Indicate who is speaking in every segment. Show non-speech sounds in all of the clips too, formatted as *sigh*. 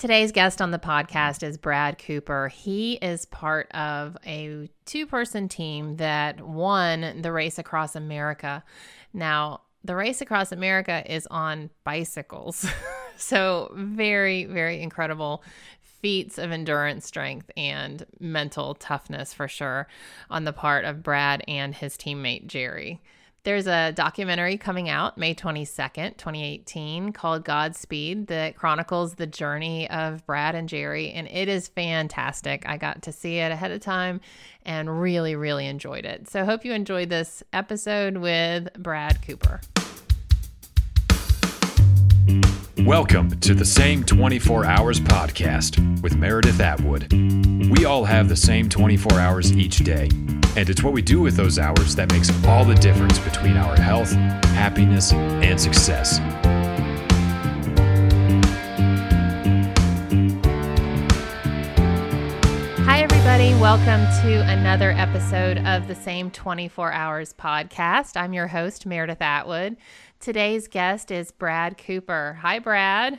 Speaker 1: Today's guest on the podcast is Brad Cooper. He is part of a two person team that won the race across America. Now, the race across America is on bicycles. *laughs* so, very, very incredible feats of endurance strength and mental toughness for sure on the part of Brad and his teammate Jerry. There's a documentary coming out May 22nd, 2018, called Godspeed that chronicles the journey of Brad and Jerry, and it is fantastic. I got to see it ahead of time and really, really enjoyed it. So, hope you enjoyed this episode with Brad Cooper.
Speaker 2: Welcome to the Same 24 Hours podcast with Meredith Atwood. We all have the same 24 hours each day, and it's what we do with those hours that makes all the difference between our health, happiness, and success.
Speaker 1: Hi, everybody. Welcome to another episode of the Same 24 Hours podcast. I'm your host, Meredith Atwood. Today's guest is Brad Cooper. Hi, Brad.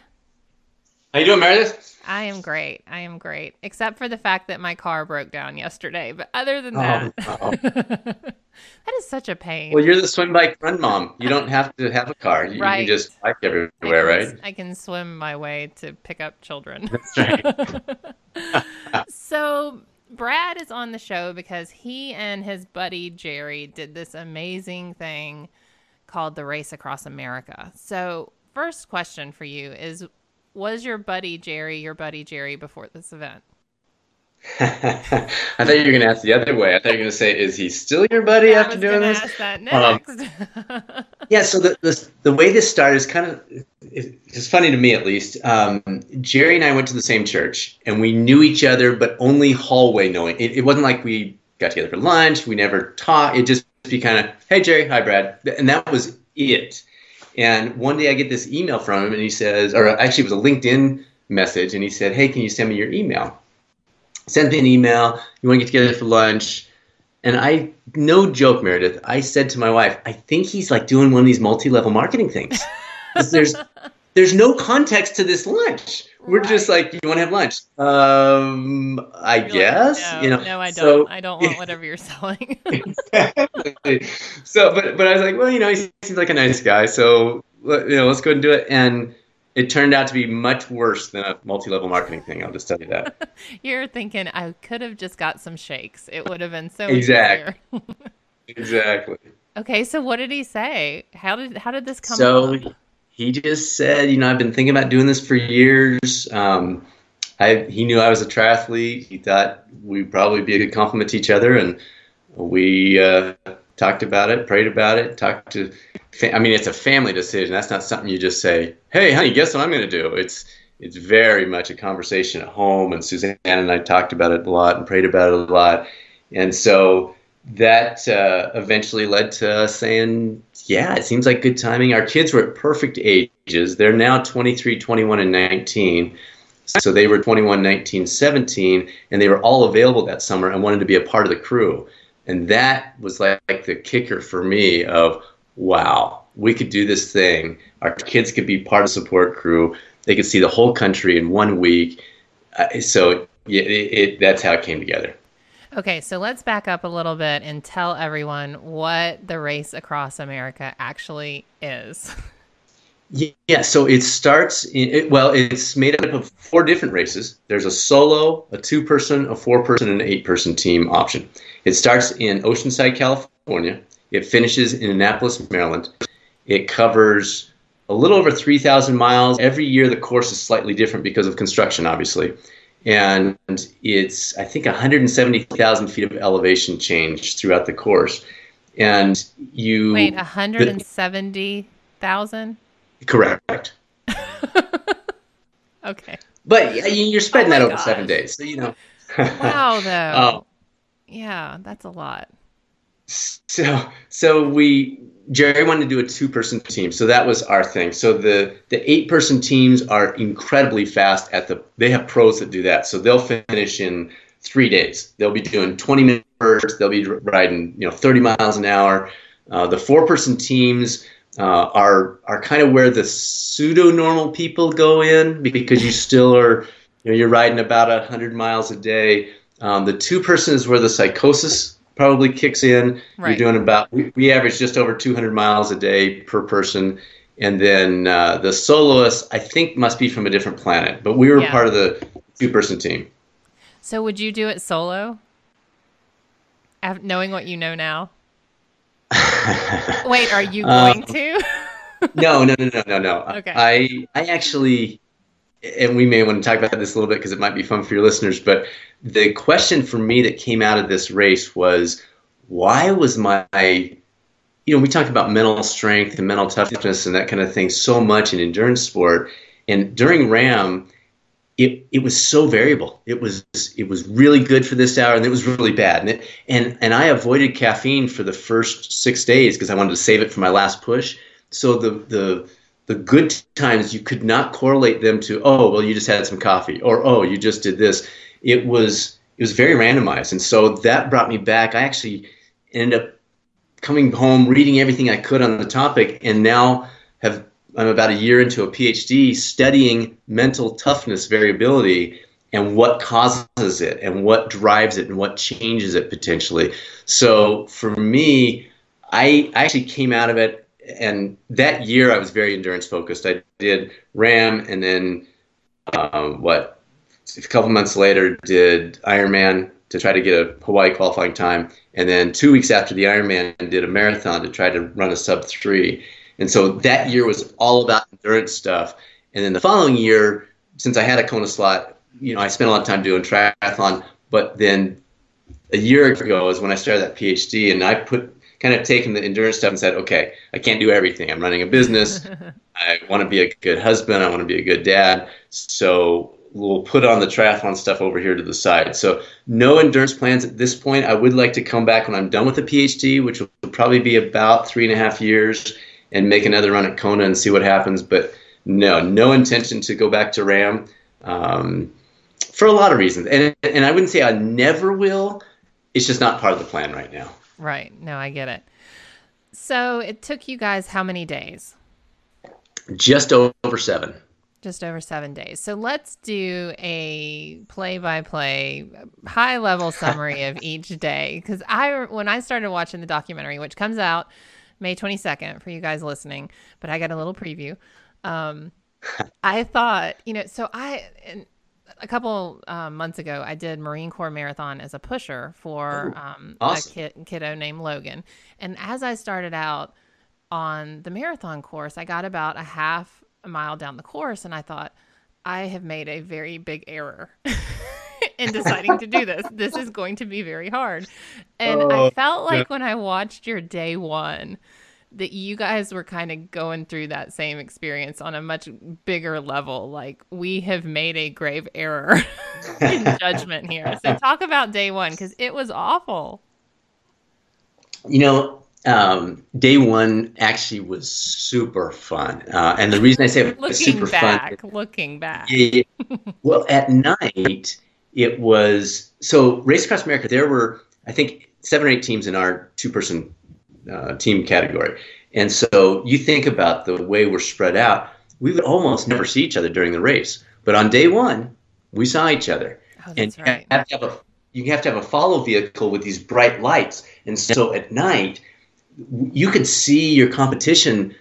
Speaker 3: How you doing, Meredith?
Speaker 1: I am great. I am great, except for the fact that my car broke down yesterday. But other than oh, that, oh, *laughs* oh. that is such a pain.
Speaker 3: Well, you're the swim bike run mom. You don't have to have a car. You, right. you can just bike everywhere, I can, right?
Speaker 1: I can swim my way to pick up children.
Speaker 3: That's right. *laughs*
Speaker 1: so Brad is on the show because he and his buddy Jerry did this amazing thing called the Race Across America. So, first question for you is Was your buddy Jerry your buddy Jerry before this event? *laughs*
Speaker 3: I thought you were going to ask the other way. I thought you were going to say, "Is he still your buddy
Speaker 1: I
Speaker 3: after doing this?" Ask
Speaker 1: that next.
Speaker 3: Um, *laughs* yeah. So the, the, the way this started is kind of it's funny to me at least. Um, Jerry and I went to the same church, and we knew each other, but only hallway knowing. It, it wasn't like we got together for lunch. We never talked. It just be kind of, hey, Jerry, hi, Brad. And that was it. And one day I get this email from him and he says, or actually it was a LinkedIn message, and he said, hey, can you send me your email? Send me an email. You want to get together for lunch? And I, no joke, Meredith, I said to my wife, I think he's like doing one of these multi-level marketing things. *laughs* there's, there's no context to this lunch. We're right. just like, you want to have lunch? Um, I you're guess.
Speaker 1: Like, no,
Speaker 3: you know.
Speaker 1: No, I don't. So, I don't want whatever you're selling. *laughs* *laughs*
Speaker 3: exactly. So, but but I was like, well, you know, he seems like a nice guy, so you know, let's go ahead and do it. And it turned out to be much worse than a multi-level marketing thing. I'll just tell you that. *laughs*
Speaker 1: You're thinking I could have just got some shakes. It would have been so
Speaker 3: exactly. exactly.
Speaker 1: Okay, so what did he say? How did how did this come?
Speaker 3: So he just said, you know, I've been thinking about doing this for years. Um, I, he knew I was a triathlete. He thought we'd probably be a good complement to each other, and we uh, talked about it, prayed about it, talked to. I mean, it's a family decision. That's not something you just say, "Hey, honey, guess what I'm going to do?" It's it's very much a conversation at home, and Suzanne and I talked about it a lot and prayed about it a lot, and so that uh, eventually led to us saying, yeah, it seems like good timing. Our kids were at perfect ages. They're now 23, 21, and 19. So they were 21, 19, 17, and they were all available that summer and wanted to be a part of the crew. And that was like, like the kicker for me of, wow, we could do this thing. Our kids could be part of support crew. They could see the whole country in one week. Uh, so yeah, it, it, that's how it came together.
Speaker 1: Okay, so let's back up a little bit and tell everyone what the race across America actually is.
Speaker 3: Yeah, so it starts in, it, well, it's made up of four different races. There's a solo, a two person, a four person, and an eight person team option. It starts in Oceanside, California. It finishes in Annapolis, Maryland. It covers a little over 3,000 miles. Every year, the course is slightly different because of construction, obviously and it's I think 170,000 feet of elevation change throughout the course. And you
Speaker 1: wait 170,000.
Speaker 3: Correct. *laughs*
Speaker 1: okay.
Speaker 3: But you're spreading oh that over gosh. seven days, so you know.
Speaker 1: wow, *laughs* though. Um, yeah, that's a lot.
Speaker 3: So, so we Jerry wanted to do a two-person team, so that was our thing. So the the eight-person teams are incredibly fast at the. They have pros that do that, so they'll finish in three days. They'll be doing 20 minutes. First. They'll be riding, you know, 30 miles an hour. Uh, the four-person teams uh, are are kind of where the pseudo normal people go in because you still are you know you're riding about hundred miles a day. Um, the two person is where the psychosis probably kicks in. Right. You're doing about we, we, average just over 200 miles a day per person, and then uh, the soloist I think must be from a different planet, but we were yeah. part of the two person team.
Speaker 1: So would you do it solo? Knowing what you know now. *laughs* Wait, are you um, going um, to?
Speaker 3: no, no, no, no, no, no. *laughs* Okay. I I actually, and we may want to talk about this a little bit because it might be fun for your listeners. But the question for me that came out of this race was, why was my you know, we talk about mental strength and mental toughness and that kind of thing so much in endurance sport. And during RAAM it, it was so variable. It was it was really good for this hour, and it was really bad. And it, and and I avoided caffeine for the first six days because I wanted to save it for my last push. So the the the good times you could not correlate them to oh well you just had some coffee or oh you just did this. It was it was very randomized, and so that brought me back. I actually ended up coming home, reading everything I could on the topic, and now have I'm about a year into a PhD studying mental toughness variability and what causes it and what drives it and what changes it potentially. So for me, I I actually came out of it and that year I was very endurance focused. I did RAAM, and then um, what a couple months later did Ironman to try to get a Hawaii qualifying time, and then two weeks after the Ironman did a marathon to try to run a sub three. And so that year was all about endurance stuff. And then the following year, since I had a Kona slot, you know, I spent a lot of time doing triathlon. But then a year ago is when I started that PhD, and I put kind of taken the endurance stuff and said, okay, I can't do everything. I'm running a business. *laughs* I want to be a good husband. I want to be a good dad. So we'll put on the triathlon stuff over here to the side. So no endurance plans at this point. I would like to come back when I'm done with the PhD, which will probably be about three and a half years and make another run at Kona and see what happens. But no, no intention to go back to RAAM um, for a lot of reasons. And and I wouldn't say I never will. It's just not part of the plan right now.
Speaker 1: Right. No, I get it. So it took you guys how many days?
Speaker 3: Just over seven.
Speaker 1: Just over seven days. So let's do a play-by-play, high-level *laughs* summary of each day. Because I, when I started watching the documentary, which comes out May 22nd for you guys listening, but I got a little preview. Um, *laughs* I thought, you know, so I, a couple um, months ago, I did Marine Corps Marathon as a pusher for um, awesome. a kid, kiddo named Logan. And as I started out on the marathon course, I got about a half a mile down the course and I thought, I have made a very big error. *laughs* in deciding to do *laughs* this. This is going to be very hard. And I oh, felt like yeah. when I watched your day one, that you guys were kind of going through that same experience on a much bigger level. Like we have made a grave error *laughs* in *laughs* judgment here. So talk about day one because it was awful.
Speaker 3: You know, um, day one actually was super fun, uh, and the reason I say it was super
Speaker 1: back,
Speaker 3: fun,
Speaker 1: looking back,
Speaker 3: it, *laughs* well, at night it was so race across America. There were I think seven or eight teams in our two-person uh, team category, and so you think about the way we're spread out. We would almost never see each other during the race, but on day one, we saw each other.
Speaker 1: Oh, and
Speaker 3: right. you have to have a you have to have a follow vehicle with these bright lights, and so at night you could see your competition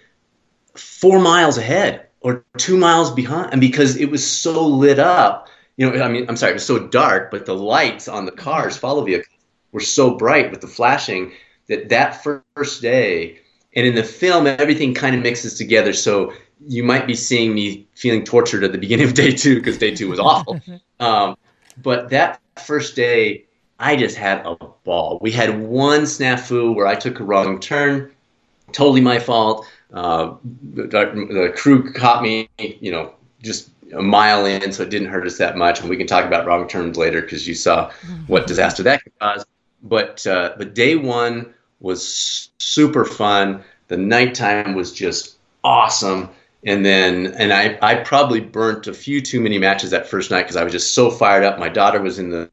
Speaker 3: four miles ahead or two miles behind, and because it was so lit up you know, I mean, I'm sorry, it was so dark, but the lights on the cars, follow vehicles, were so bright with the flashing that that first day, and in the film, everything kind of mixes together. So you might be seeing me feeling tortured at the beginning of day two because day two was awful. *laughs* Um, but that first day, I just had a ball. We had one snafu where I took a wrong turn, totally my fault. Uh, the, the crew caught me, you know, just a mile in, so it didn't hurt us that much. And we can talk about wrong turns later because you saw *laughs* what disaster that could cause. But uh, but day one was super fun. The nighttime was just awesome. And then and I I probably burnt a few too many matches that first night because I was just so fired up. My daughter was in the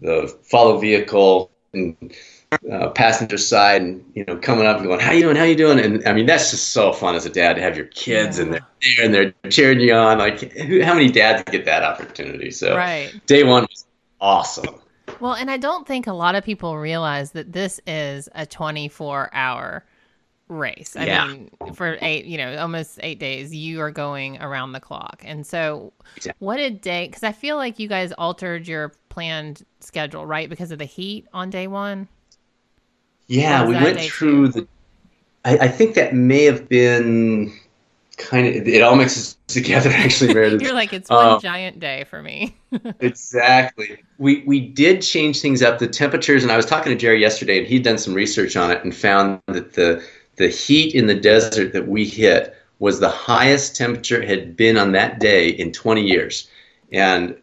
Speaker 3: the follow vehicle and uh, passenger side and you know coming up and going, "How you doing? How you doing?" And I mean that's just so fun as a dad to have your kids yeah. and they're there and they're cheering you on. Like how many dads get that opportunity? So
Speaker 1: right.
Speaker 3: day one was awesome.
Speaker 1: Well, and I don't think a lot of people realize that this is a 24 hour race. I yeah. mean, for eight, you know, almost eight days, you are going around the clock. And so, exactly. what a day, because I feel like you guys altered your planned schedule, right? Because of the heat on day one?
Speaker 3: Yeah, we went through two? the. I, I, think that may have been kind of. It all mixes *laughs* together, actually, Meredith.
Speaker 1: You're like, it's one uh, giant day for me. *laughs*
Speaker 3: exactly. We, we did change things up. The temperatures, and I was talking to Jerry yesterday, and he'd done some research on it and found that the the heat in the desert that we hit was the highest temperature had been on that day in 20 years. And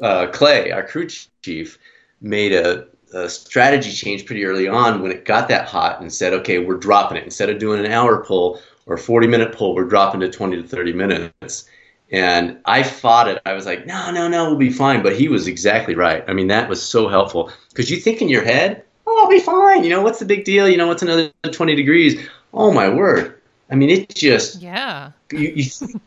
Speaker 3: uh, Clay, our crew chief, made a, a, strategy change pretty early on when it got that hot and said, okay, we're dropping it. Instead of doing an hour pull or 40 minute pull, we're dropping to 20 to 30 minutes. And I fought it. I was like, no, no, no, we'll be fine. But he was exactly right. I mean, that was so helpful because you think in your head, oh, I'll be fine. You know, what's the big deal? You know, what's another 20 degrees? Oh, my word. I mean, it just,
Speaker 1: yeah.
Speaker 3: You, you,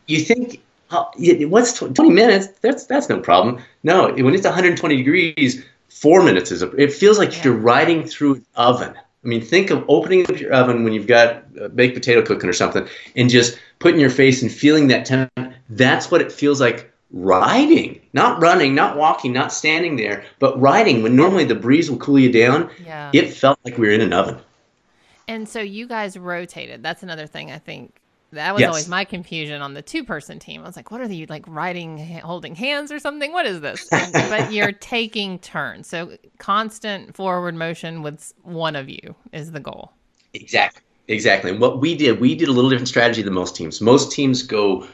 Speaker 3: you think, oh, what's 20 minutes? That's, that's no problem. No, when it's 120 degrees, four minutes is, a, it feels like yeah. you're riding through an oven. I mean, think of opening up your oven when you've got a baked potato cooking or something and just putting your face and feeling that temp. That's what it feels like riding, not running, not walking, not standing there, but riding. When normally the breeze will cool you down, yeah. it felt like we were in an oven.
Speaker 1: And so you guys rotated. That's another thing I think that was yes. always my confusion on the two person team. I was like, what are you like riding, holding hands or something? What is this? *laughs* but you're taking turns. So constant forward motion with one of you is the goal.
Speaker 3: Exactly. Exactly. And what we did, we did a little different strategy than most teams. Most teams go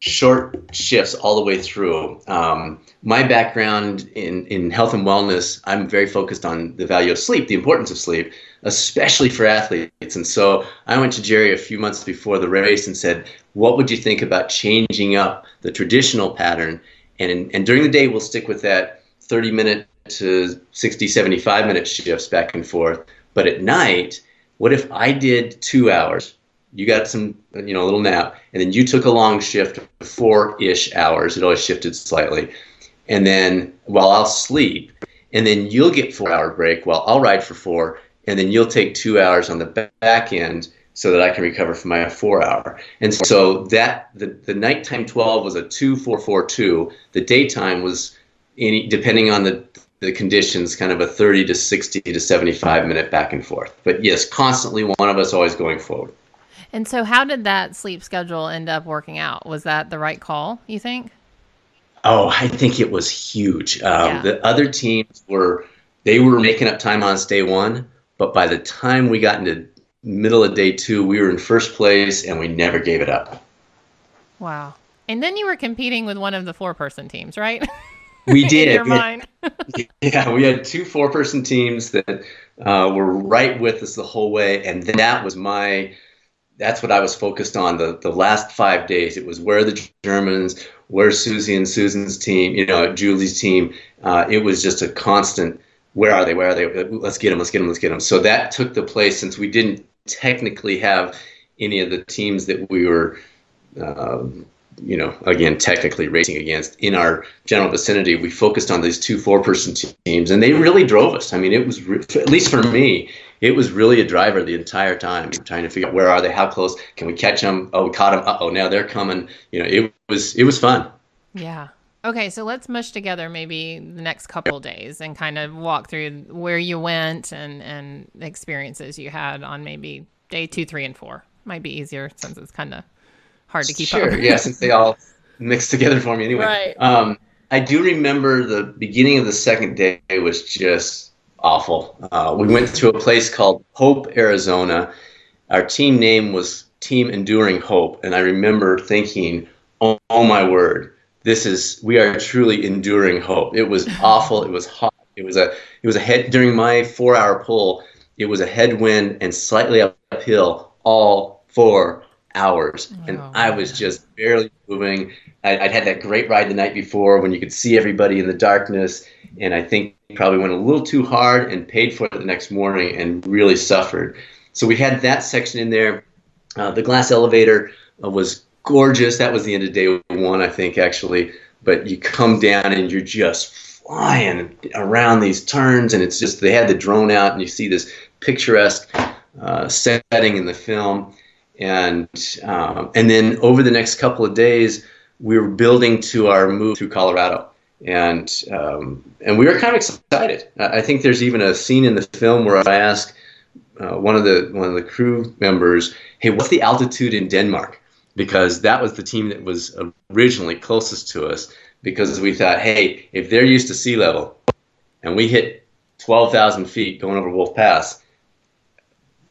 Speaker 3: short shifts all the way through. Um, my background in, in health and wellness, I'm very focused on the value of sleep, the importance of sleep, especially for athletes. And so I went to Jerry a few months before the race and said, What would you think about changing up the traditional pattern? And, and during the day, we'll stick with that 30 minute to 60, 75 minute shifts back and forth. But at night, what if I did two hours? you got some, you know, a little nap, and then you took a long shift, four ish hours. It always shifted slightly. And then while I'll sleep, and then you'll get four hour break while I'll ride for four, and then you'll take two hours on the back end so that I can recover from my four hour. And so that the, the nighttime 12 was a two four four two. The daytime was any depending on the the conditions kind of a 30 to 60 to 75 minute back and forth. But yes, constantly one of us always going forward.
Speaker 1: And so, how did that sleep schedule end up working out? Was that the right call, you think?
Speaker 3: Oh, I think it was huge. Um, yeah. The other teams were, they were making up time on day one, but by the time we got into middle of day two, we were in first place and we never gave it up.
Speaker 1: Wow. And then you were competing with one of the four person teams, right?
Speaker 3: We *laughs* did. *laughs* yeah, we had two four person teams that uh, were right with us the whole way. And that was my that's what I was focused on the, the last five days. It was where the Germans, where Susie and Susan's team, you know, Julie's team. Uh, it was just a constant, where are they? Where are they? Let's get them, let's get them, let's get them. So that took the place since we didn't technically have any of the teams that we were, uh, you know, again, technically racing against in our general vicinity. We focused on these two four person teams and they really drove us. I mean, it was, at least for me, it was really a driver the entire time, trying to figure out where are they, how close can we catch them? Oh, we caught them. oh, now they're coming. You know, it was it was fun.
Speaker 1: Yeah. Okay, so let's mush together maybe the next couple days and kind of walk through where you went and and experiences you had on maybe day two, three, and four. Might be easier since it's kind of hard to keep
Speaker 3: sure,
Speaker 1: up.
Speaker 3: Sure. yeah, since they all *laughs* mixed together for me anyway.
Speaker 1: Right.
Speaker 3: Um, I do remember the beginning of the second day was just awful. Uh, we went to a place called Hope, Arizona. Our team name was Team Enduring Hope, and I remember thinking, "Oh, oh my word, this is we are truly enduring hope." It was *laughs* awful. It was hot. It was a it was a head during my four hour pull. It was a headwind and slightly uphill all four hours, and oh, I was just barely moving. I, would had that great ride the night before when you could see everybody in the darkness, and I think probably went a little too hard and paid for it the next morning and really suffered. So we had that section in there. Uh, the glass elevator uh, was gorgeous. That was the end of day one, I think, actually. But you come down and you're just flying around these turns, and it's just they had the drone out, and you see this picturesque uh, setting in the film, and um, and then over the next couple of days, we were building to our move through Colorado, and um, and we were kind of excited. I think there's even a scene in the film where I ask uh, one of the one of the crew members, "Hey, what's the altitude in Denmark?" Because that was the team that was originally closest to us. Because we thought, hey, if they're used to sea level, and we hit 12,000 feet going over Wolf Pass,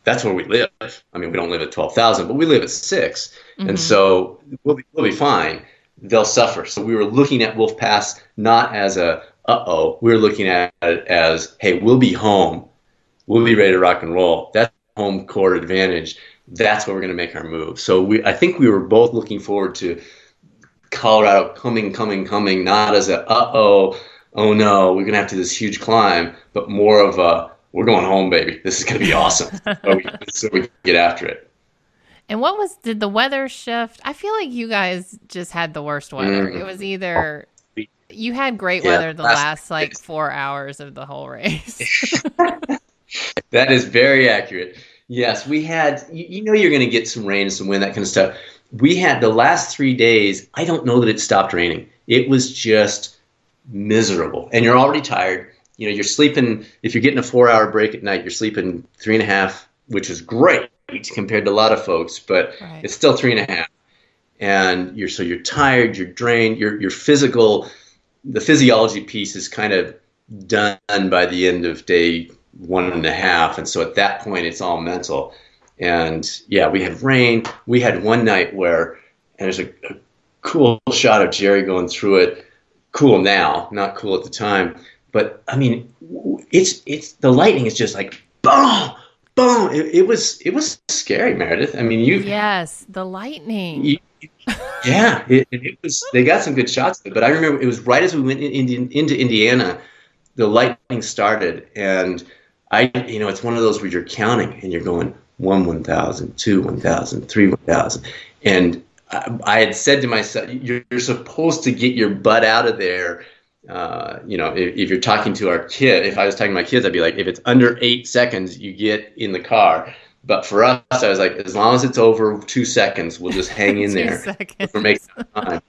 Speaker 3: that's where we live. I mean, we don't live at 12,000, but we live at 6 mm-hmm. And so we'll be, we'll be fine. They'll suffer. So we were looking at Wolf Pass not as a, uh oh, we were looking at it as, hey, we'll be home. We'll be ready to rock and roll. That's home court advantage. That's where we're going to make our move. So we, I think we were both looking forward to Colorado coming, coming, coming, not as a, uh oh, oh no, we're going to have to do this huge climb, but more of a, we're going home, baby. This is going to be awesome. *laughs* so, we, so we get after it.
Speaker 1: And what was did the weather shift? I feel like you guys just had the worst weather. Mm. It was either you had great yeah, weather the last, last like four hours of the whole race. *laughs*
Speaker 3: that is very accurate. Yes, we had. You, you know, you're going to get some rain and some wind, that kind of stuff. We had the last three days. I don't know that it stopped raining. It was just miserable, and you're already tired you know, you're sleeping, if you're getting a four hour break at night, you're sleeping three and a half, which is great compared to a lot of folks, but right. it's still three and a half. And you're, so you're tired, you're drained, your, your physical, the physiology piece is kind of done by the end of day one and a half. And so at that point, it's all mental. And yeah, we had rain. We had one night where, and there's a, a cool shot of Jerry going through it. Cool now, not cool at the time but I mean, it's it's the lightning is just like boom, boom. It, it was it was scary, Meredith. I mean, you
Speaker 1: yes, the lightning. You,
Speaker 3: yeah, it, it, was. They got some good shots, but I remember it was right as we went in, in, into Indiana, the lightning started, and I, you know, it's one of those where you're counting and you're going one one thousand, two one thousand, three one thousand, and I, I had said to myself, you're, you're supposed to get your butt out of there uh, you know, if, if, you're talking to our kid, if I was talking to my kids, I'd be like, if it's under eight seconds, you get in the car. But for us, I was like, as long as it's over two seconds, we'll just hang in *laughs* there. Seconds. We're making time.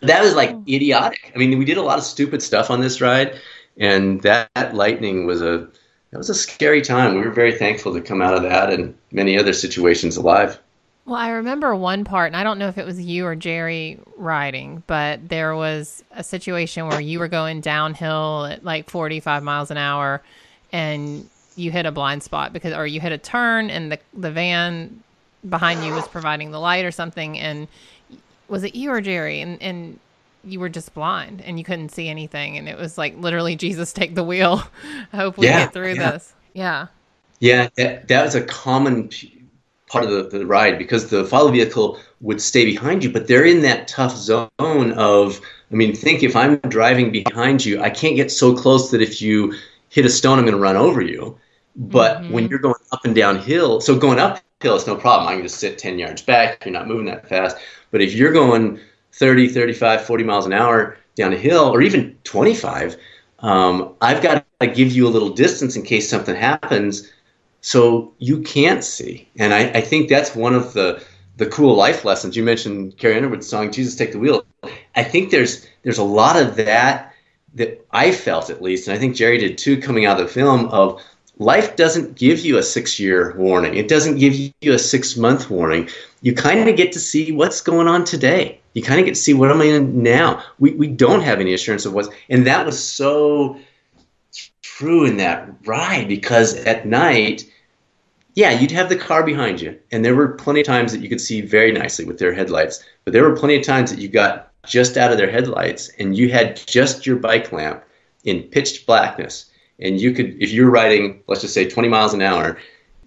Speaker 3: That was like idiotic. I mean, we did a lot of stupid stuff on this ride, and that lightning was a that was a scary time. We were very thankful to come out of that and many other situations alive.
Speaker 1: Well, I remember one part, and I don't know if it was you or Jerry riding, but there was a situation where you were going downhill at like 45 miles an hour and you hit a blind spot because, or you hit a turn and the, the van behind you was providing the light or something. And was it you or Jerry? And, and you were just blind and you couldn't see anything. And it was like literally, Jesus, take the wheel. *laughs* I hope we yeah, get through yeah. this. Yeah.
Speaker 3: Yeah, that, that was a common part of the, the ride because the follow vehicle would stay behind you, but they're in that tough zone of, I mean, think if I'm driving behind you, I can't get so close that if you hit a stone, I'm going to run over you. But mm-hmm. when you're going up and downhill so going uphill, it's no problem. I can just sit 10 yards back. You're not moving that fast. But if you're going 30, 35, 40 miles an hour down a hill, or even 25, um, I've got to give you a little distance in case something happens so you can't see. And I, I think that's one of the the cool life lessons. You mentioned Carrie Underwood's song "Jesus Take the Wheel." I think there's there's a lot of that that I felt at least, and I think Jerry did too, coming out of the film. Of life doesn't give you a six year warning. It doesn't give you a six month warning. You kind of get to see what's going on today. You kind of get to see what am I in now. We we don't have any assurance of what's, and that was so true in that ride because at night yeah, you'd have the car behind you, and there were plenty of times that you could see very nicely with their headlights. But there were plenty of times that you got just out of their headlights, and you had just your bike lamp in pitch blackness, and you could, if you were riding, let's just say 20 miles an hour,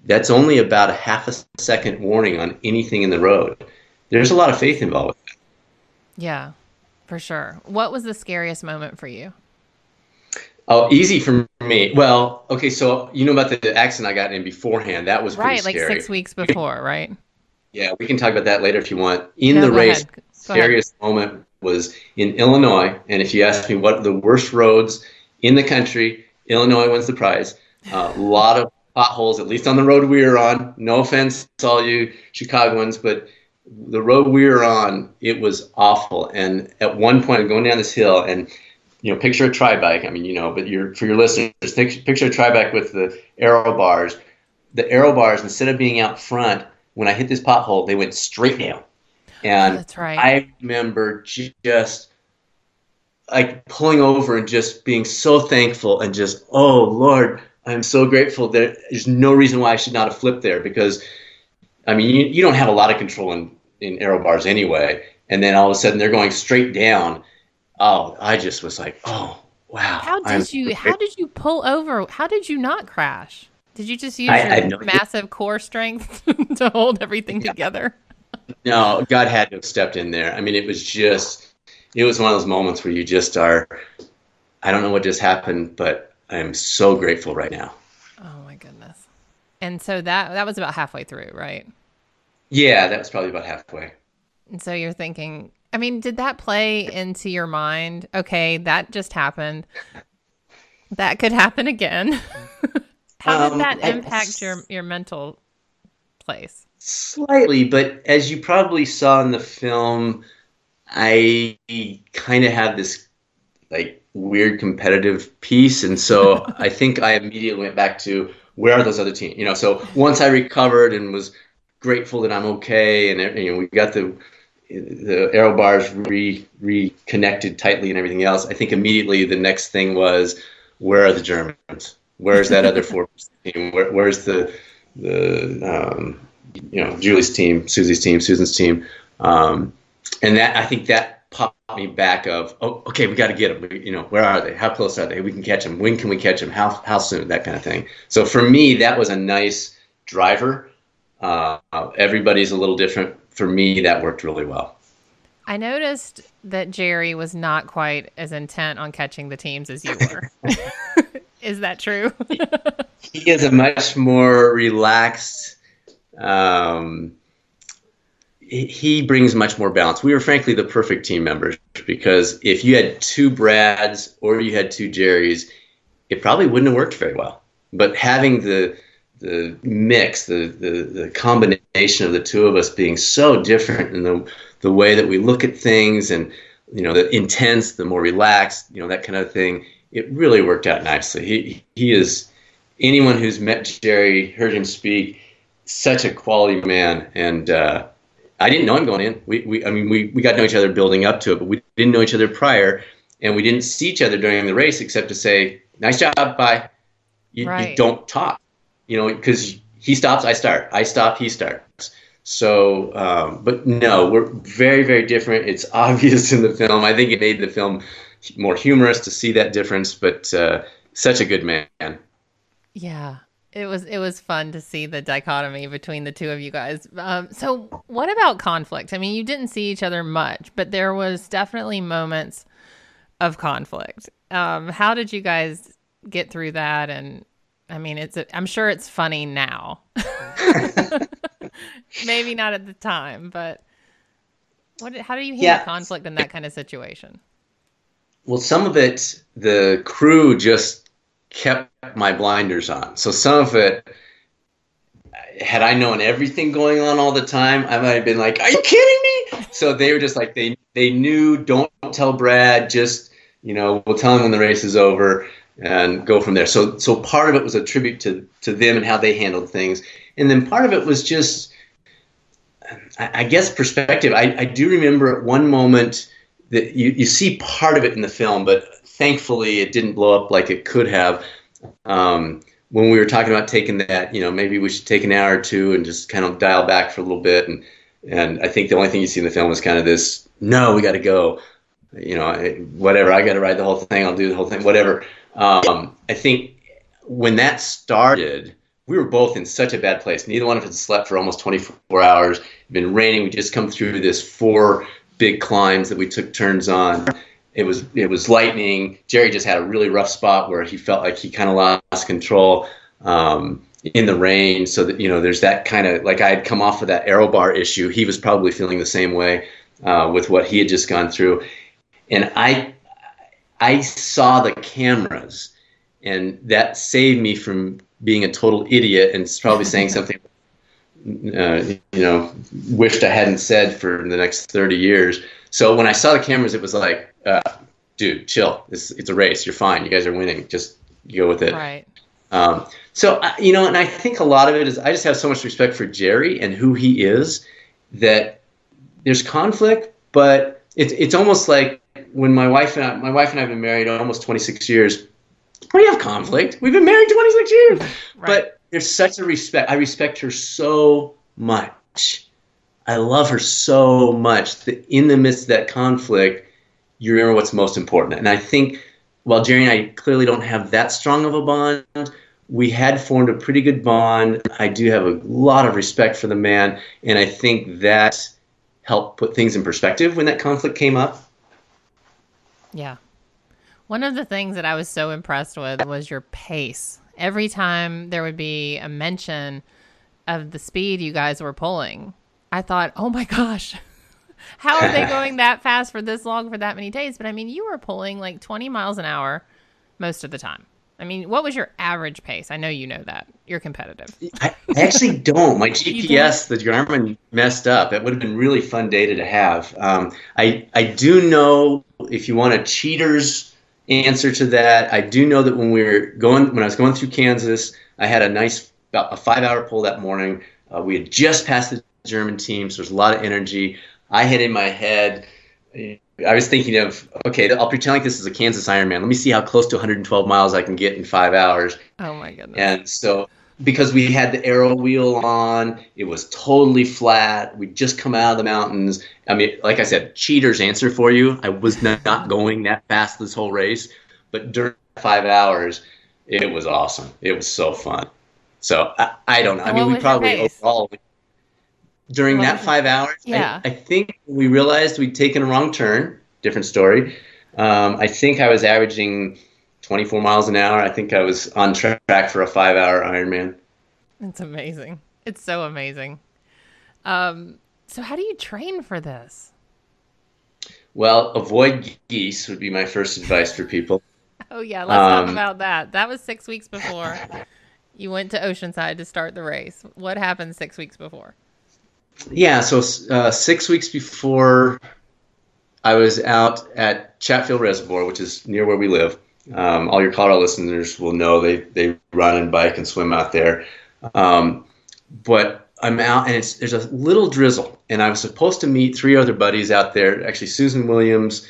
Speaker 3: that's only about a half a second warning on anything in the road. There's a lot of faith involved.
Speaker 1: Yeah, for sure. What was the scariest moment for you?
Speaker 3: Oh, easy for me. Well, okay, so you know about the accident I got in beforehand. That was
Speaker 1: right,
Speaker 3: like
Speaker 1: six weeks before, right?
Speaker 3: Yeah, we can talk about that later if you want. In no, the race, scariest ahead. moment was in Illinois, and if you ask me what the worst roads in the country, Illinois wins the prize. A uh, lot of potholes, at least on the road we were on. No offense to all you Chicagoans, but the road we were on, it was awful. And at one point, I'm going down this hill, and you know, picture a tri bike. I mean, you know, but you're for your listeners, picture a tri bike with the aero bars. The aero bars, instead of being out front, when I hit this pothole, they went straight down. And
Speaker 1: That's right.
Speaker 3: I remember just like pulling over and just being so thankful and just, oh Lord, I'm so grateful that there's no reason why I should not have flipped there because, I mean, you, you don't have a lot of control in, in aero bars anyway. And then all of a sudden they're going straight down. Oh, I just was like, oh, wow.
Speaker 1: How did I'm you, how did you pull over? How did you not crash? Did you just use I, your no massive core strength *laughs* to hold everything yeah. together?
Speaker 3: no, God had to have stepped in there. I mean, it was just, it was one of those moments where you just are, I don't know what just happened, but I am so grateful right now.
Speaker 1: Oh my goodness. And so that that was about halfway through, right?
Speaker 3: Yeah, that was probably about halfway.
Speaker 1: And so you're thinking, I mean, did that play into your mind? Okay, that just happened. That could happen again. *laughs* How did um, that impact I, your your mental place?
Speaker 3: Slightly, but as you probably saw in the film, I kind of had this like weird competitive piece, and so *laughs* I think I immediately went back to where are those other teams? You know, so once I recovered and was grateful that I'm okay, and you know, we got the the aero bars re reconnected tightly and everything else. I think immediately the next thing was where are the Germans? Where's that other *laughs* four team? Where, where's the the um, you know Julie's team, Susie's team, Susan's team, um, and that I think that popped me back of, oh, okay, we got to get them. You know, where are they? How close are they? We can catch them. When can we catch them? How how soon? That kind of thing. So for me, that was a nice driver. Uh, everybody's a little different. For me, that worked really well.
Speaker 1: I noticed that Jerry was not quite as intent on catching the teams as you were. *laughs* is that true?
Speaker 3: he is a much more relaxed. Um, he brings much more balance. We were frankly the perfect team members because if you had two Brads or you had two Jerrys, it probably wouldn't have worked very well. But having the the mix, the, the, the combination of the two of us being so different in the the way that we look at things and you know the intense, the more relaxed, you know that kind of thing, it really worked out nicely. He he is anyone who's met Jerry, heard him speak, such a quality man and. Uh, I didn't know him going in. We, we I mean, we, we got to know each other building up to it, but we didn't know each other prior, and we didn't see each other during the race except to say, "Nice job, bye." You, right. you don't talk, you know, because he stops, I start. I stop, he starts. So, um, but no, we're very, very different. It's *laughs* obvious in the film. I think it made the film more humorous to see that difference, but uh, such a good man.
Speaker 1: Yeah, it was it was fun to see the dichotomy between the two of you guys. Um, so, what about conflict? I mean, you didn't see each other much, but there was definitely moments of conflict. Um, how did you guys get through that? And I mean, it's a, I'm sure it's funny now. *laughs* Maybe not at the time, but what? How do you handle yeah. conflict in that kind of situation?
Speaker 3: Well, some of it, the crew just kept my blinders on. So some of it, had I known everything going on all the time, I might have been like, "Are you kidding me?" So they were just like they they knew. Don't tell Brad. Just you know, we'll tell him when the race is over and go from there. So so part of it was a tribute to to them and how they handled things, and then part of it was just. I guess perspective. I, I do remember at one moment that you, you see part of it in the film, but thankfully it didn't blow up like it could have. Um, when we were talking about taking that, you know, maybe we should take an hour or two and just kind of dial back for a little bit. And and I think the only thing you see in the film is kind of this: no, we got to go. You know, whatever. I got to write the whole thing. I'll do the whole thing. Whatever. Um, I think when that started, we were both in such a bad place. Neither one of us slept for almost 24 hours. It'd been raining. We just come through this four big climbs that we took turns on. It was it was lightning. Jerry just had a really rough spot where he felt like he kind of lost control um, in the rain. So that you know, there's that kind of like I had come off of that aero bar issue. He was probably feeling the same way uh, with what he had just gone through, and I I saw the cameras, and that saved me from being a total idiot and probably saying *laughs* something uh, you know, wished I hadn't said for the next 30 years. So when I saw the cameras, it was like, uh, dude, chill. It's, it's a race. You're fine. You guys are winning. Just go with it.
Speaker 1: Right.
Speaker 3: Um, so, uh, you know, and I think a lot of it is I just have so much respect for Jerry and who he is that there's conflict, but it's, it's almost like when my wife and I, my wife and I have been married almost 26 years. We have conflict. We've been married 26 years, right. but there's such a respect. I respect her so much. I love her so much that in the midst of that conflict, you remember what's most important. And I think while Jerry and I clearly don't have that strong of a bond, we had formed a pretty good bond. I do have a lot of respect for the man, and I think that helped put things in perspective when that conflict came up.
Speaker 1: Yeah. One of the things that I was so impressed with was your pace every time there would be a mention of the speed you guys were pulling, I thought, oh my gosh, *laughs* how are they *laughs* going that fast for this long for that many days? But I mean, you were pulling like 20 miles an hour most of the time. I mean, what was your average pace? I know you know that. You're competitive.
Speaker 3: I, I actually don't. My GPS, the Garmin, messed up. It would have been really fun data to have. Um, I I do know if you want a cheater's answer to that. I do know that when we were going, when I was going through Kansas, I had a nice about a five hour pull that morning. Uh, we had just passed the German team, so there's a lot of energy. I had in my head, I was thinking of, okay, I'll pretend like this is a Kansas Ironman. Let me see how close to 112 miles I can get in five hours.
Speaker 1: Oh my goodness!
Speaker 3: And so because we had the aero wheel on. It was totally flat. We'd just come out of the mountains. I mean, like I said, cheaters answer for you. I was not going that fast this whole race, but during five hours, it was awesome. It was so fun. So I, I don't know. I mean, we probably overall during that five hours.
Speaker 1: Yeah.
Speaker 3: I, I, think we realized we'd taken a wrong turn. Different story. Um, I think I was averaging 24 miles an hour. I think I was on track for a five hour Ironman.
Speaker 1: It's amazing. It's so amazing. Um, so, how do you train for this?
Speaker 3: Well, avoid geese would be my first advice for people. *laughs*
Speaker 1: Oh, yeah. Let's um, talk about that. That was six weeks before you went to Oceanside to start the race. What happened six weeks before?
Speaker 3: Yeah. So, uh, six weeks before I was out at Chatfield Reservoir, which is near where we live. Um, all your Colorado listeners will know they, they run and bike and swim out there. Um, but I'm out and it's there's a little drizzle, and I was supposed to meet three other buddies out there. Actually, Susan Williams,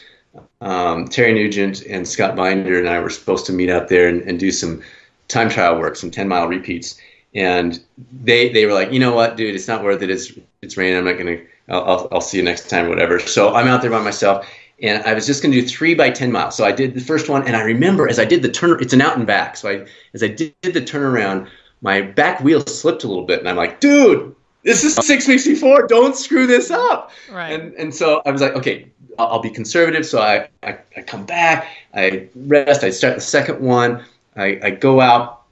Speaker 3: um, Terry Nugent, and Scott Binder and I were supposed to meet out there and, and do some time trial work, some 10 mile repeats. And they they were like, you know what, dude, it's not worth it. It's it's raining. I'm not gonna. I'll, I'll, I'll see you next time, whatever. So I'm out there by myself and I was just going to do three by 10 miles. So I did the first one, and I remember as I did the turn, it's an out and back. So I, as I did the turnaround, my back wheel slipped a little bit, and I'm like, dude, this is six weeks before. Don't screw this up.
Speaker 1: Right.
Speaker 3: And and so I was like, okay, I'll, I'll be conservative. So I, I, I come back, I rest, I start the second one, I, I go out.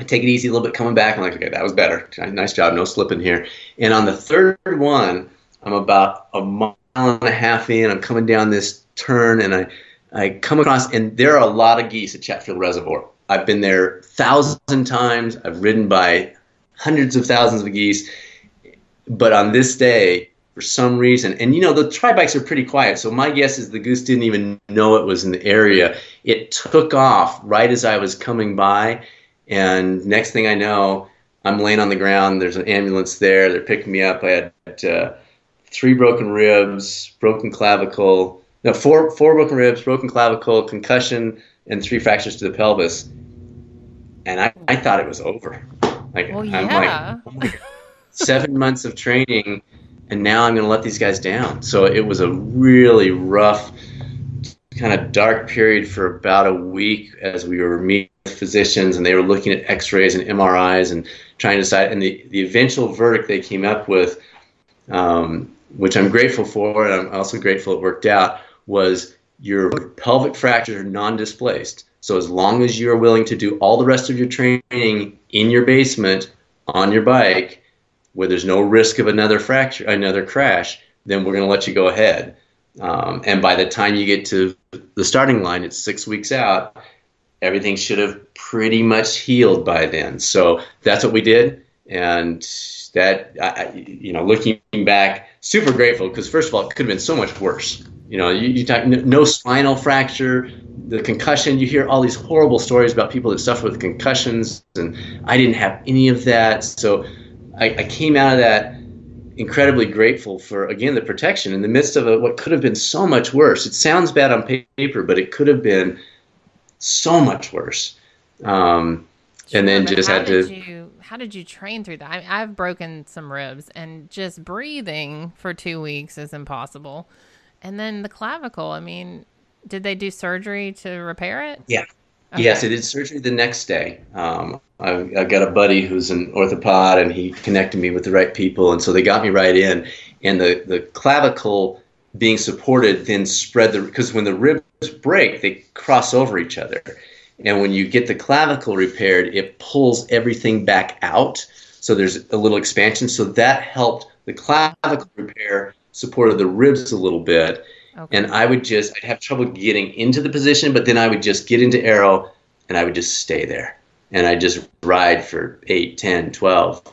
Speaker 3: I take it easy a little bit coming back. I'm like, okay, that was better. Nice job, no slipping here. And on the third one, I'm about a mile and a half in. I'm coming down this turn, and I, I come across, and there are a lot of geese at Chatfield Reservoir. I've been there thousand times. I've ridden by hundreds of thousands of geese, but on this day, for some reason, and you know the tri bikes are pretty quiet, so my guess is the goose didn't even know it was in the area. It took off right as I was coming by, and next thing I know, I'm laying on the ground. There's an ambulance there. They're picking me up. I had uh, three broken ribs, broken clavicle, no, four four broken ribs, broken clavicle, concussion, and three fractures to the pelvis. And I, I thought it was over.
Speaker 1: Like well, yeah.
Speaker 3: I'm like, oh seven *laughs* months of training, and now I'm going to let these guys down. So it was a really rough, kind of dark period for about a week as we were meeting with physicians and they were looking at x-rays and mris and trying to decide and the, the eventual verdict they came up with um, which i'm grateful for and i'm also grateful it worked out was your pelvic fractures are non-displaced so as long as you're willing to do all the rest of your training in your basement on your bike where there's no risk of another fracture another crash then we're going to let you go ahead um, and by the time you get to the starting line, it's six weeks out. Everything should have pretty much healed by then. So that's what we did, and that I, you know, looking back, super grateful because first of all, it could have been so much worse. You know, you, you talk no spinal fracture, the concussion. You hear all these horrible stories about people that suffer with concussions, and I didn't have any of that. So I, I came out of that incredibly grateful for again the protection in the midst of a, what could have been so much worse. It sounds bad on paper, but it could have been so much worse. Um, and then just had to.
Speaker 1: How did you train through that? I, I've broken some ribs, and just breathing for two weeks is impossible. And then the clavicle. I mean, did they do surgery to repair it?
Speaker 3: Yeah. Okay. Yes, I did surgery the next day. Um, I, I got a buddy who's an orthopod, and he connected me with the right people, and so they got me right in. And the the clavicle being supported then spread the because when the ribs break, they cross over each other, and when you get the clavicle repaired, it pulls everything back out. So there's a little expansion. So that helped the clavicle repair supported the ribs a little bit Okay. And I would just, I'd have trouble getting into the position, but then I would just get into aero and I would just stay there. And I'd just ride for 8, 10, 12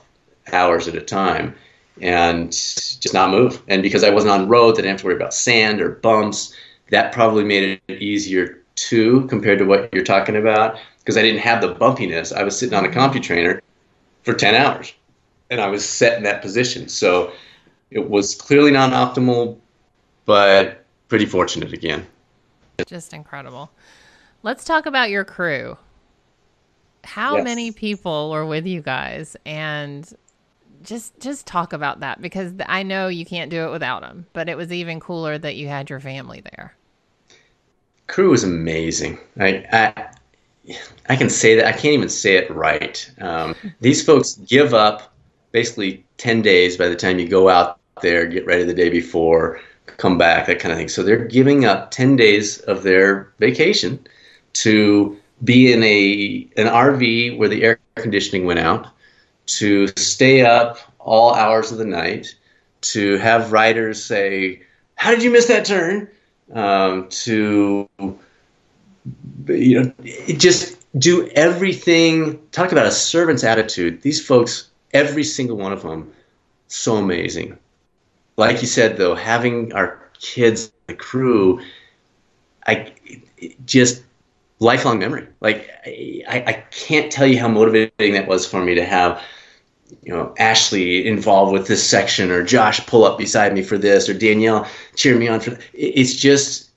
Speaker 3: hours at a time and just not move. And because I wasn't on road, I didn't have to worry about sand or bumps. That probably made it easier too compared to what you're talking about because I didn't have the bumpiness. I was sitting on a mm-hmm. CompuTrainer for 10 hours and I was set in that position. So it was clearly not optimal, but pretty fortunate again.
Speaker 1: Just incredible. Let's talk about your crew. How yes. many people were with you guys and just just talk about that because I know you can't do it without them, but it was even cooler that you had your family there.
Speaker 3: Crew was amazing. I I, I can say that I can't even say it right. Um, *laughs* these folks give up basically ten days by the time you go out there, get ready the day before come back, that kind of thing. So they're giving up 10 days of their vacation to be in a an RV where the air conditioning went out, to stay up all hours of the night, to have riders say, "How did you miss that turn?" Um, to you know, just do everything. Talk about a servant's attitude. These folks, every single one of them, so amazing like you said though, having our kids, the crew, I just lifelong memory. Like I, I can't tell you how motivating that was for me to have, you know, Ashley involved with this section or Josh pull up beside me for this or Danielle cheer me on for. It's just,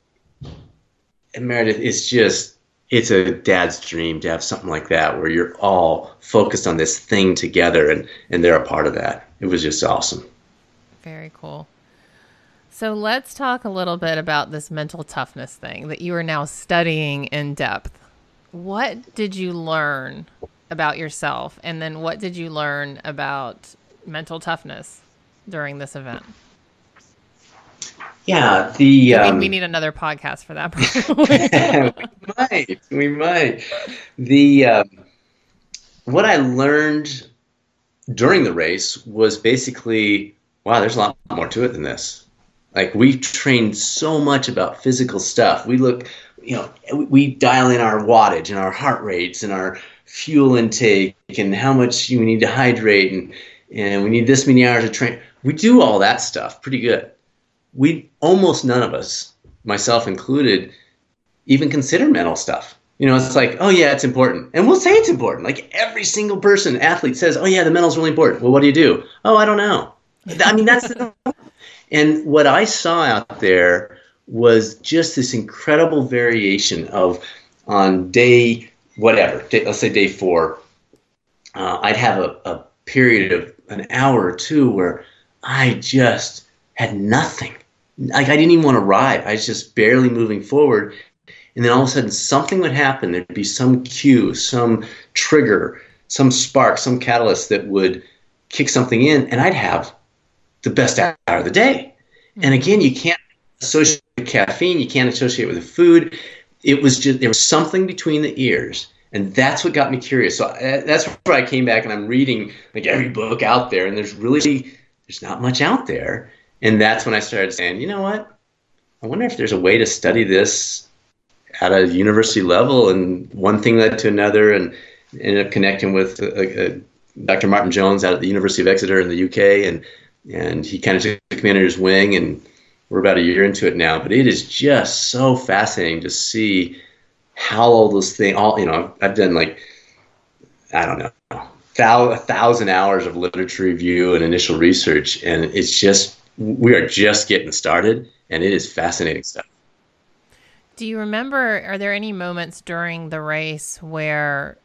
Speaker 3: Meredith, it's just it's a dad's dream to have something like that where you're all focused on this thing together and and they're a part of that. It was just awesome.
Speaker 1: Very cool. So let's talk a little bit about this mental toughness thing that you are now studying in depth. What did you learn about yourself? And then what did you learn about mental toughness during this event?
Speaker 3: Yeah, the
Speaker 1: I um, we need another podcast for that. *laughs*
Speaker 3: we might, we might. The um, what I learned during the race was basically wow, there's a lot more to it than this. Like we trained so much about physical stuff. We look, you know, we dial in our wattage and our heart rates and our fuel intake and how much you need to hydrate and and we need this many hours of train. We do all that stuff pretty good. We almost none of us, myself included, even consider mental stuff. You know, it's like, oh yeah, it's important, and we'll say it's important. Like every single person, athlete says, oh yeah, the mental's really important. Well, what do you do? Oh, I don't know. I mean, that's *laughs* and what I saw out there was just this incredible variation of on day whatever, day, let's say day four, uh, I'd have a, a period of an hour or two where I just had nothing. Like I didn't even want to ride. I was just barely moving forward. and then all of a sudden something would happen. There'd be some cue, some trigger, some spark, some catalyst that would kick something in, and I'd have the best hour of the day. And mm-hmm. again, you can't associate caffeine, you can't associate with the food. It was just there was something between the ears, and that's what got me curious. So uh, that's where I came back, and I'm reading like every book out there, and there's really there's not much out there. And that's when I started saying, you know what? I wonder if there's a way to study this at a university level. And one thing led to another, and ended up connecting with uh, uh, Dr. Martin Jones out at the University of Exeter in the UK, and and he kind of took me under his wing, and we're about a year into it now. But it is just so fascinating to see how all those things, all you know, I've done like I don't know, a thousand hours of literature review and initial research, and it's just we are just getting started, and it is fascinating stuff.
Speaker 1: Do you remember? Are there any moments during the race where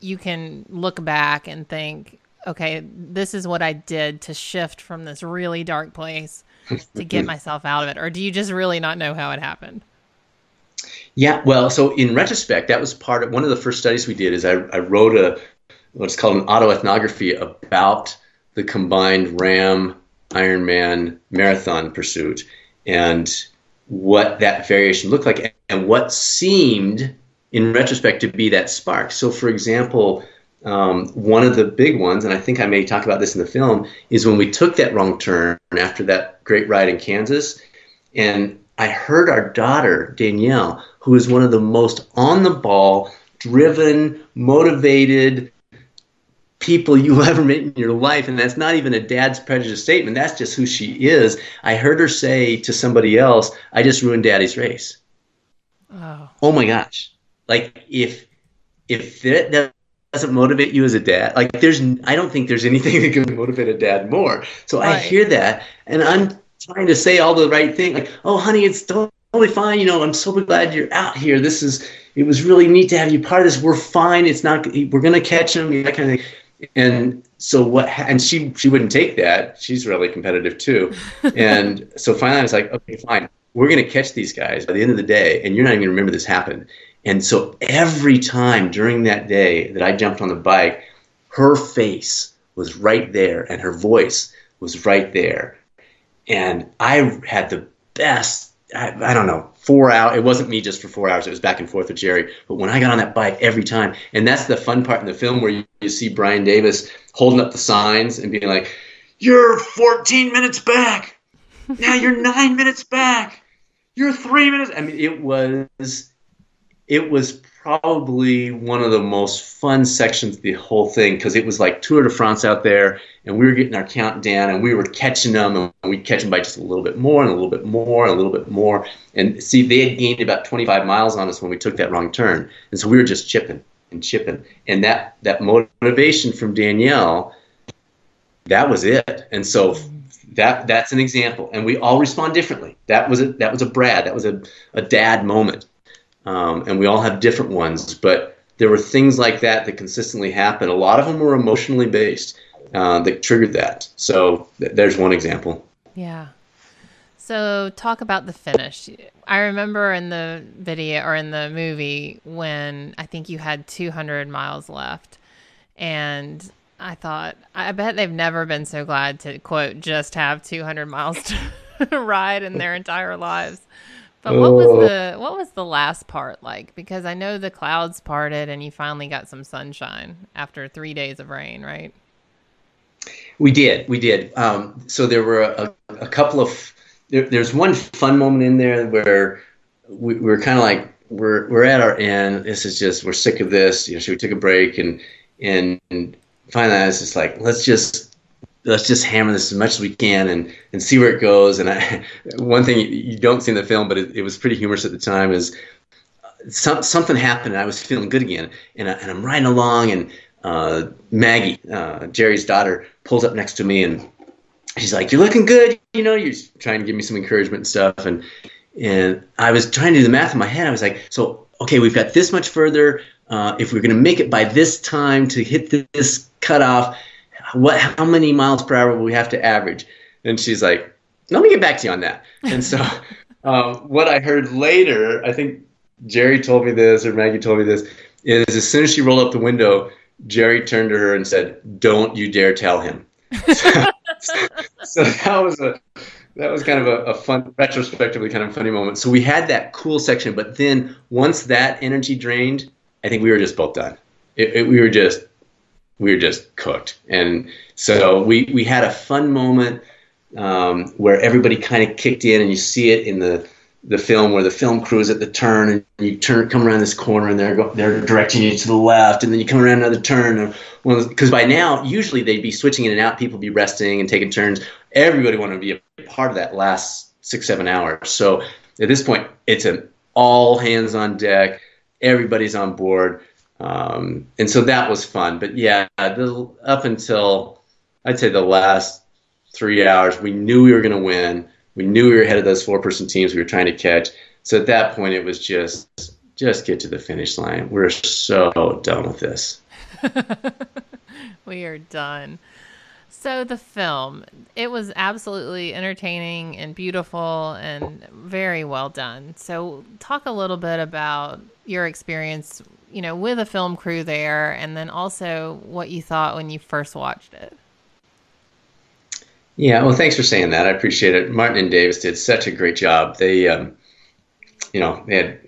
Speaker 1: you can look back and think, okay, this is what I did to shift from this really dark place to get *laughs* myself out of it? Or do you just really not know how it happened?
Speaker 3: Yeah, well, so in retrospect, that was part of one of the first studies we did. Is I, I wrote a what's called an autoethnography about the combined RAAM Ironman marathon pursuit and what that variation looked like and what seemed in retrospect to be that spark. So, for example, um, one of the big ones, and I think I may talk about this in the film, is when we took that wrong turn after that great ride in Kansas. And I heard our daughter, Danielle, who is one of the most on the ball, driven, motivated, people you *laughs* ever met in your life. And that's not even a dad's prejudice statement. That's just who she is. I heard her say to somebody else, I just ruined daddy's race. Oh, oh my gosh. Like if, if that doesn't motivate you as a dad, like there's, I don't think there's anything *laughs* that can motivate a dad more. So right. I hear that and I'm trying to say all the right thing. Like, oh honey, it's totally fine. You know, I'm so glad you're out here. This is, it was really neat to have you part of this. We're fine. It's not, we're going to catch him. That kind of thing and so what and she she wouldn't take that she's really competitive too *laughs* and so finally i was like okay fine we're going to catch these guys by the end of the day and you're not even going to remember this happened and so every time during that day that i jumped on the bike her face was right there and her voice was right there and i had the best I, I don't know four hours. It wasn't me just for four hours. It was back and forth with Jerry. But when I got on that bike every time, and that's the fun part in the film where you, you see Brian Davis holding up the signs and being like, "You're 14 minutes back. *laughs* Now you're nine minutes back. You're three minutes." I mean, it was, it was probably one of the most fun sections of the whole thing because it was like Tour de France out there, and we were getting our countdown, and we were catching them, and we'd catch them by just a little bit more, and a little bit more, and a little bit more. And see, they had gained about 25 miles on us when we took that wrong turn, and so we were just chipping and chipping. And that that motivation from Danielle, that was it. And so mm-hmm. that that's an example, and we all respond differently. That was a that was a Brad, that was a, a dad moment um, and we all have different ones, but there were things like that that consistently happened. A lot of them were emotionally based uh, that triggered that. So th- there's one example.
Speaker 1: Yeah. So talk about the finish. I remember in the video or in the movie when I think you had 200 miles left, and I thought, I bet they've never been so glad to quote just have 200 miles *laughs* to ride in their entire lives. But what was oh. the what was the last part like? Because I know the clouds parted and you finally got some sunshine after three days of rain, right?
Speaker 3: We did, we did. Um, so there were a, a couple of there, there's one fun moment in there where we, we are kind of like we're we're at our end. This is just we're sick of this. You know, so we took a break and and, and finally I was just like let's just let's just hammer this as much as we can and, and see where it goes. And I, *laughs* one thing you don't see in the film, but it, it was pretty humorous at the time, is some, something happened and I was feeling good again. And, I, and I'm riding along, and uh, Maggie, uh, Jerry's daughter, pulls up next to me and she's like, "You're looking good." You know, you're trying to give me some encouragement and stuff. And and I was trying to do the math in my head. I was like, "So okay, we've got this much further. Uh, if we're going to make it by this time to hit this cutoff." What how many miles per hour will we have to average and she's like let me get back to you on that and so *laughs* um, what i heard later i think Jerry told me this, or Maggie told me this, is as soon as she rolled up the window, Jerry turned to her and said, "Don't you dare tell him." so, *laughs* *laughs* so that was a that was kind of a, a, fun, retrospectively kind of funny moment. So we had that cool section, but then once that energy drained, I think we were just both done. It, it, we were just we were just cooked, and so we we had a fun moment um, where everybody kind of kicked in, and you see it in the the film where the film crew is at the turn and you turn come around this corner and they're go, they're directing you to the left and then you come around another turn because by now usually they'd be switching in and out people be resting and taking turns. Everybody wanted to be a part of that last six seven hours. So at this point it's an all hands on deck. Everybody's on board um, and so that was fun but yeah the, up until i'd say the last three hours we knew we were going to win we knew we were ahead of those four person teams we were trying to catch. So at that point, it was just just get to the finish line. We're so done with this. *laughs*
Speaker 1: we are done. So the film, it was absolutely entertaining and beautiful and very well done. So talk a little bit about your experience, you know, with a film crew there and then also what you thought when you first watched it.
Speaker 3: Yeah, well, thanks for saying that. I appreciate it. Martin and Davis did such a great job. They, um, you know, they had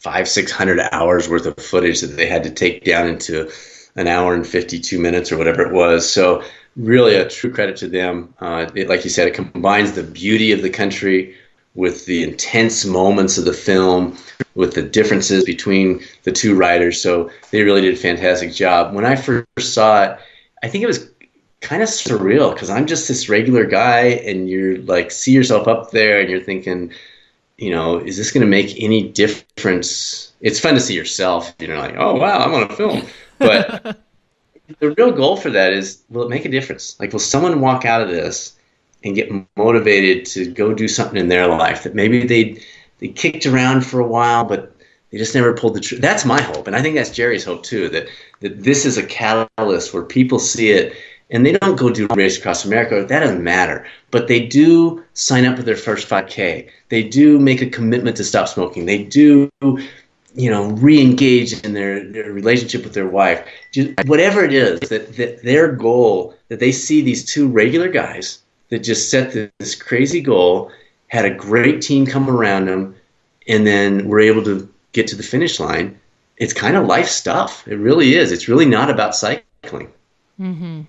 Speaker 3: five, six hundred hours worth of footage that they had to take down into an hour and fifty-two minutes or whatever it was. So, really, a true credit to them. Uh, it, like you said, it combines the beauty of the country with the intense moments of the film, with the differences between the two writers. So, they really did a fantastic job. When I first saw it, I think it was kind of surreal because I'm just this regular guy, and you're like see yourself up there, and you're thinking, you know, is this going to make any difference? It's fun to see yourself, you know, like, oh wow, I'm on a film, but *laughs* the real goal for that is, will it make a difference? Like, will someone walk out of this and get motivated to go do something in their life that maybe they they kicked around for a while, but they just never pulled the trigger. That's my hope, and I think that's Jerry's hope too. That that this is a catalyst where people see it and they don't go do race across America. That doesn't matter. But they do sign up for their first 5K. They do make a commitment to stop smoking. They do, you know, re-engage in their, their relationship with their wife. Just, whatever it is that, that their goal, that they see these two regular guys that just set this crazy goal, had a great team come around them, and then were able to get to the finish line. It's kind of life stuff. It really is. It's really not about cycling.
Speaker 1: Mm-hmm.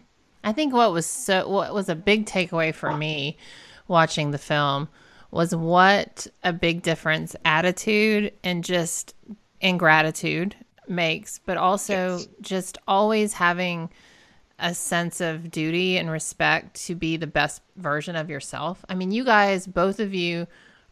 Speaker 1: I think what was so what was a big takeaway for me watching the film was what a big difference attitude and just ingratitude makes, but also yes. just always having a sense of duty and respect to be the best version of yourself. I mean, you guys, both of you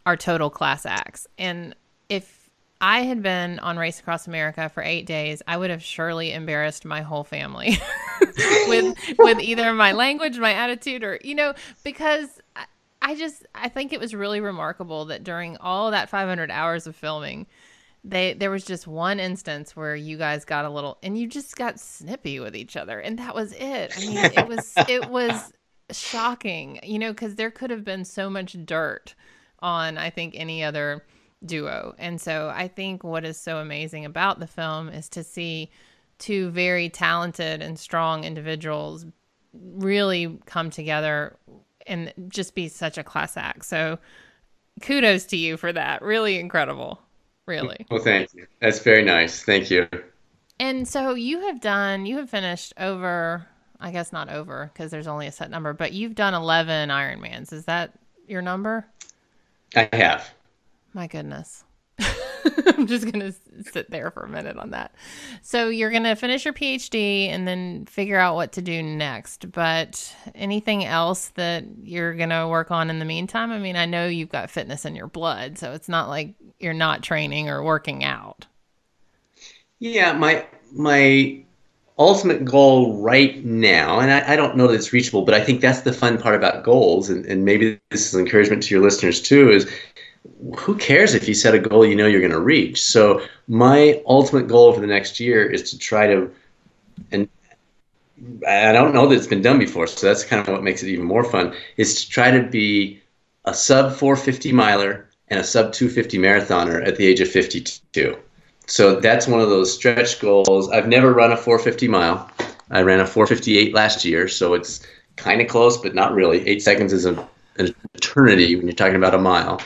Speaker 1: are total class acts. And if I had been on Race Across America for eight days, I would have surely embarrassed my whole family *laughs* with with either my language, my attitude, or you know, because I, I just I think it was really remarkable that during all that 500 hours of filming, they there was just one instance where you guys got a little and you just got snippy with each other, and that was it. I mean, it was *laughs* it was shocking, you know, because there could have been so much dirt on I think any other duo. And so I think what is so amazing about the film is to see two very talented and strong individuals really come together and just be such a class act. So kudos to you for that. Really incredible. Really.
Speaker 3: Well, thank you. That's very nice. Thank you.
Speaker 1: And so you have done, you have finished over, I guess not over because there's only a set number, but you've done 11 Ironmans. Is that your number?
Speaker 3: I have.
Speaker 1: My goodness. *laughs* I'm just going to sit there for a minute on that. So, you're going to finish your PhD and then figure out what to do next. But anything else that you're going to work on in the meantime? I mean, I know you've got fitness in your blood, so it's not like you're not training or working out.
Speaker 3: Yeah, my my ultimate goal right now, and I, I, don't know that it's reachable, but I think that's the fun part about goals, and, and maybe this is encouragement to your listeners too, is who cares if you set a goal you know you're going to reach? So my ultimate goal for the next year is to try to, and I don't know that it's been done before, so that's kind of what makes it even more fun, is to try to be a sub 450 miler and a sub 250 marathoner at the age of 52. So that's one of those stretch goals. I've never run a 450 mile. I ran a 458 last year, so it's kind of close, but not really. Eight seconds is a, an eternity when you're talking about a mile.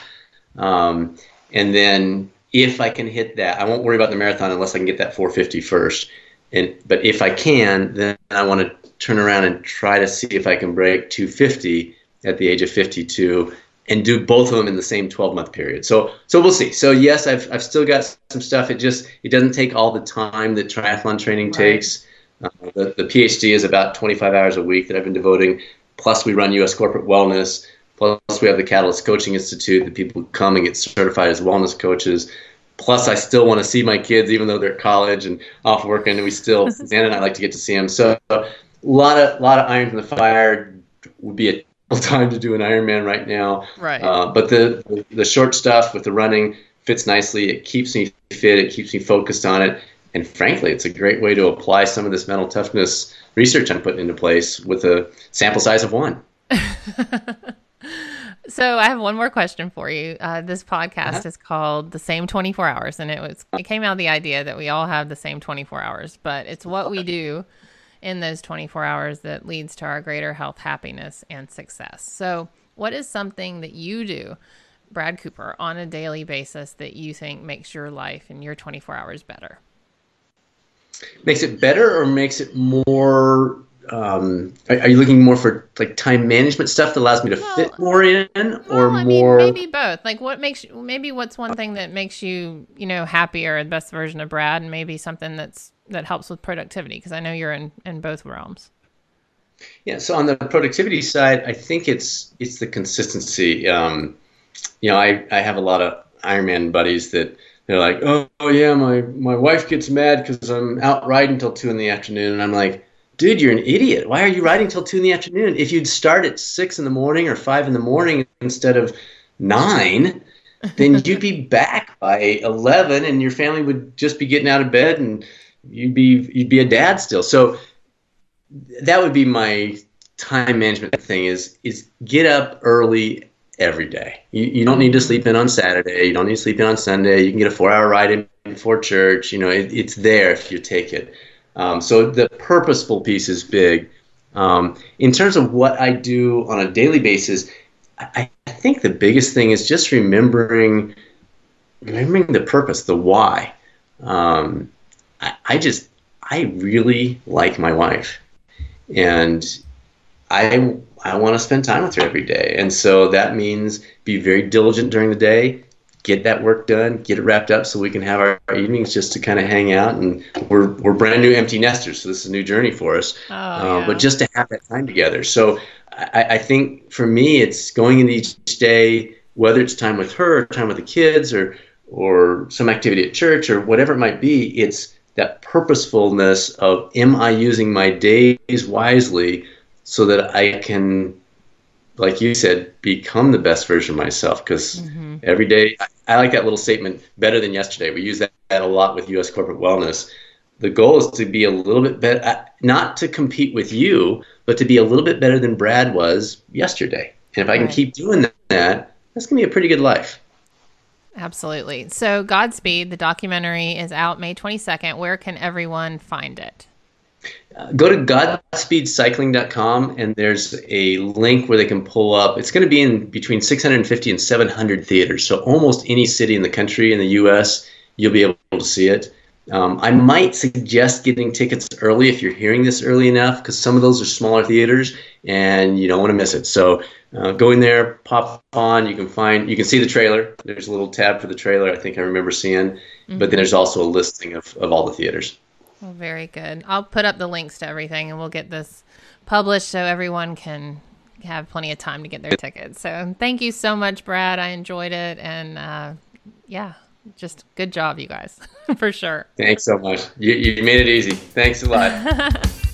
Speaker 3: Um, and then if I can hit that, I won't worry about the marathon unless I can get that 450 first. And but if I can, then I want to turn around and try to see if I can break 250 at the age of 52 and do both of them in the same 12 month period. So so we'll see. So yes, I've I've still got some stuff. It just it doesn't take all the time that triathlon training right. takes. Uh, the, the PhD is about 25 hours a week that I've been devoting. Plus, we run U.S. corporate wellness. Plus, we have the Catalyst Coaching Institute that people come and get certified as wellness coaches. Plus, I still want to see my kids, even though they're at college and off working. And we still, *laughs* Dan and I like to get to see them. So, a lot of lot of irons in the fire. Would be a *laughs* time to do an Ironman right now.
Speaker 1: Right.
Speaker 3: Uh, but the the short stuff with the running fits nicely. It keeps me fit. It keeps me focused on it. And frankly, it's a great way to apply some of this mental toughness research I'm putting into place with a sample size of one. *laughs*
Speaker 1: So I have one more question for you. Uh, this podcast uh-huh. is called "The Same 24 Hours," and it was it came out of the idea that we all have the same 24 hours, but it's what we do in those 24 hours that leads to our greater health, happiness, and success. So, what is something that you do, Brad Cooper, on a daily basis that you think makes your life and your 24 hours better?
Speaker 3: Makes it better, or makes it more um, are, are, you looking more for like time management stuff that allows me to well, fit more in or
Speaker 1: well,
Speaker 3: more
Speaker 1: mean, maybe both. Like what makes you maybe what's one thing that makes you you know happier the best version of brad and maybe something that's that helps with productivity because i know you're in in both realms.
Speaker 3: Yeah so on the productivity side i think it's it's the consistency. Um, you know i i have a lot of ironman buddies that they're like oh, oh yeah my my wife gets mad because i'm out riding until two in the afternoon and i'm like dude, you're an idiot. Why are you riding till two in the afternoon? If you'd start at six in the morning or five in the morning instead of nine, then *laughs* you'd be back by 11 and your family would just be getting out of bed and you'd be, you'd be a dad still. So that would be my time management thing is, is get up early every day. You, you don't need to sleep in on Saturday. You don't need to sleep in on Sunday. You can get a four hour ride in before church. You know, it, it's there if you take it. Um, so the purposeful piece is big. Um, in terms of what I do on a daily basis, I, I, think the biggest thing is just remembering remembering the purpose, the why. Um, I, I just I really like my wife, and I I want to spend time with her every day, and so that means be very diligent during the day get that work done, get it wrapped up so we can have our, our evenings just to kind of hang out. And we're, we're brand new empty nesters, so this is a new journey for us.
Speaker 1: Oh, uh,
Speaker 3: yeah. But just to have that time together. So I, I think for me, it's going into each day, whether it's time with her, or time with the kids, or or some activity at church, or whatever it might be. It's that purposefulness of am I using my days wisely so that I can like you said, become the best version of myself. Because mm-hmm. every day, I, I, like that little statement, better than yesterday. We use that, that, a lot with U.S. corporate wellness. The goal is to be a little bit better, uh, not to compete with you, but to be a little bit better than Brad was yesterday. And if I can keep doing that, that's going to be a pretty good life.
Speaker 1: Absolutely. So, Godspeed, the documentary is out May 22nd. Where can everyone find it?
Speaker 3: Go to godspeedcycling.com and there's a link where they can pull up. It's going to be in between 650 and 700 theaters. So almost any city in the country in the U.S. you'll be able to see it. Um, I might suggest getting tickets early if you're hearing this early enough, because some of those are smaller theaters and you don't want to miss it. So uh, go in there, pop on. You can find, you can see the trailer. There's a little tab for the trailer. I think I remember seeing, mm-hmm. but then there's also a listing of, of all the theaters.
Speaker 1: Well, very good. I'll put up the links to everything and we'll get this published so everyone can have plenty of time to get their tickets. So thank you so much, Brad. I enjoyed it. And uh, yeah, just good job, you guys, *laughs* for sure.
Speaker 3: Thanks so much. You, you made it easy. Thanks a lot. *laughs*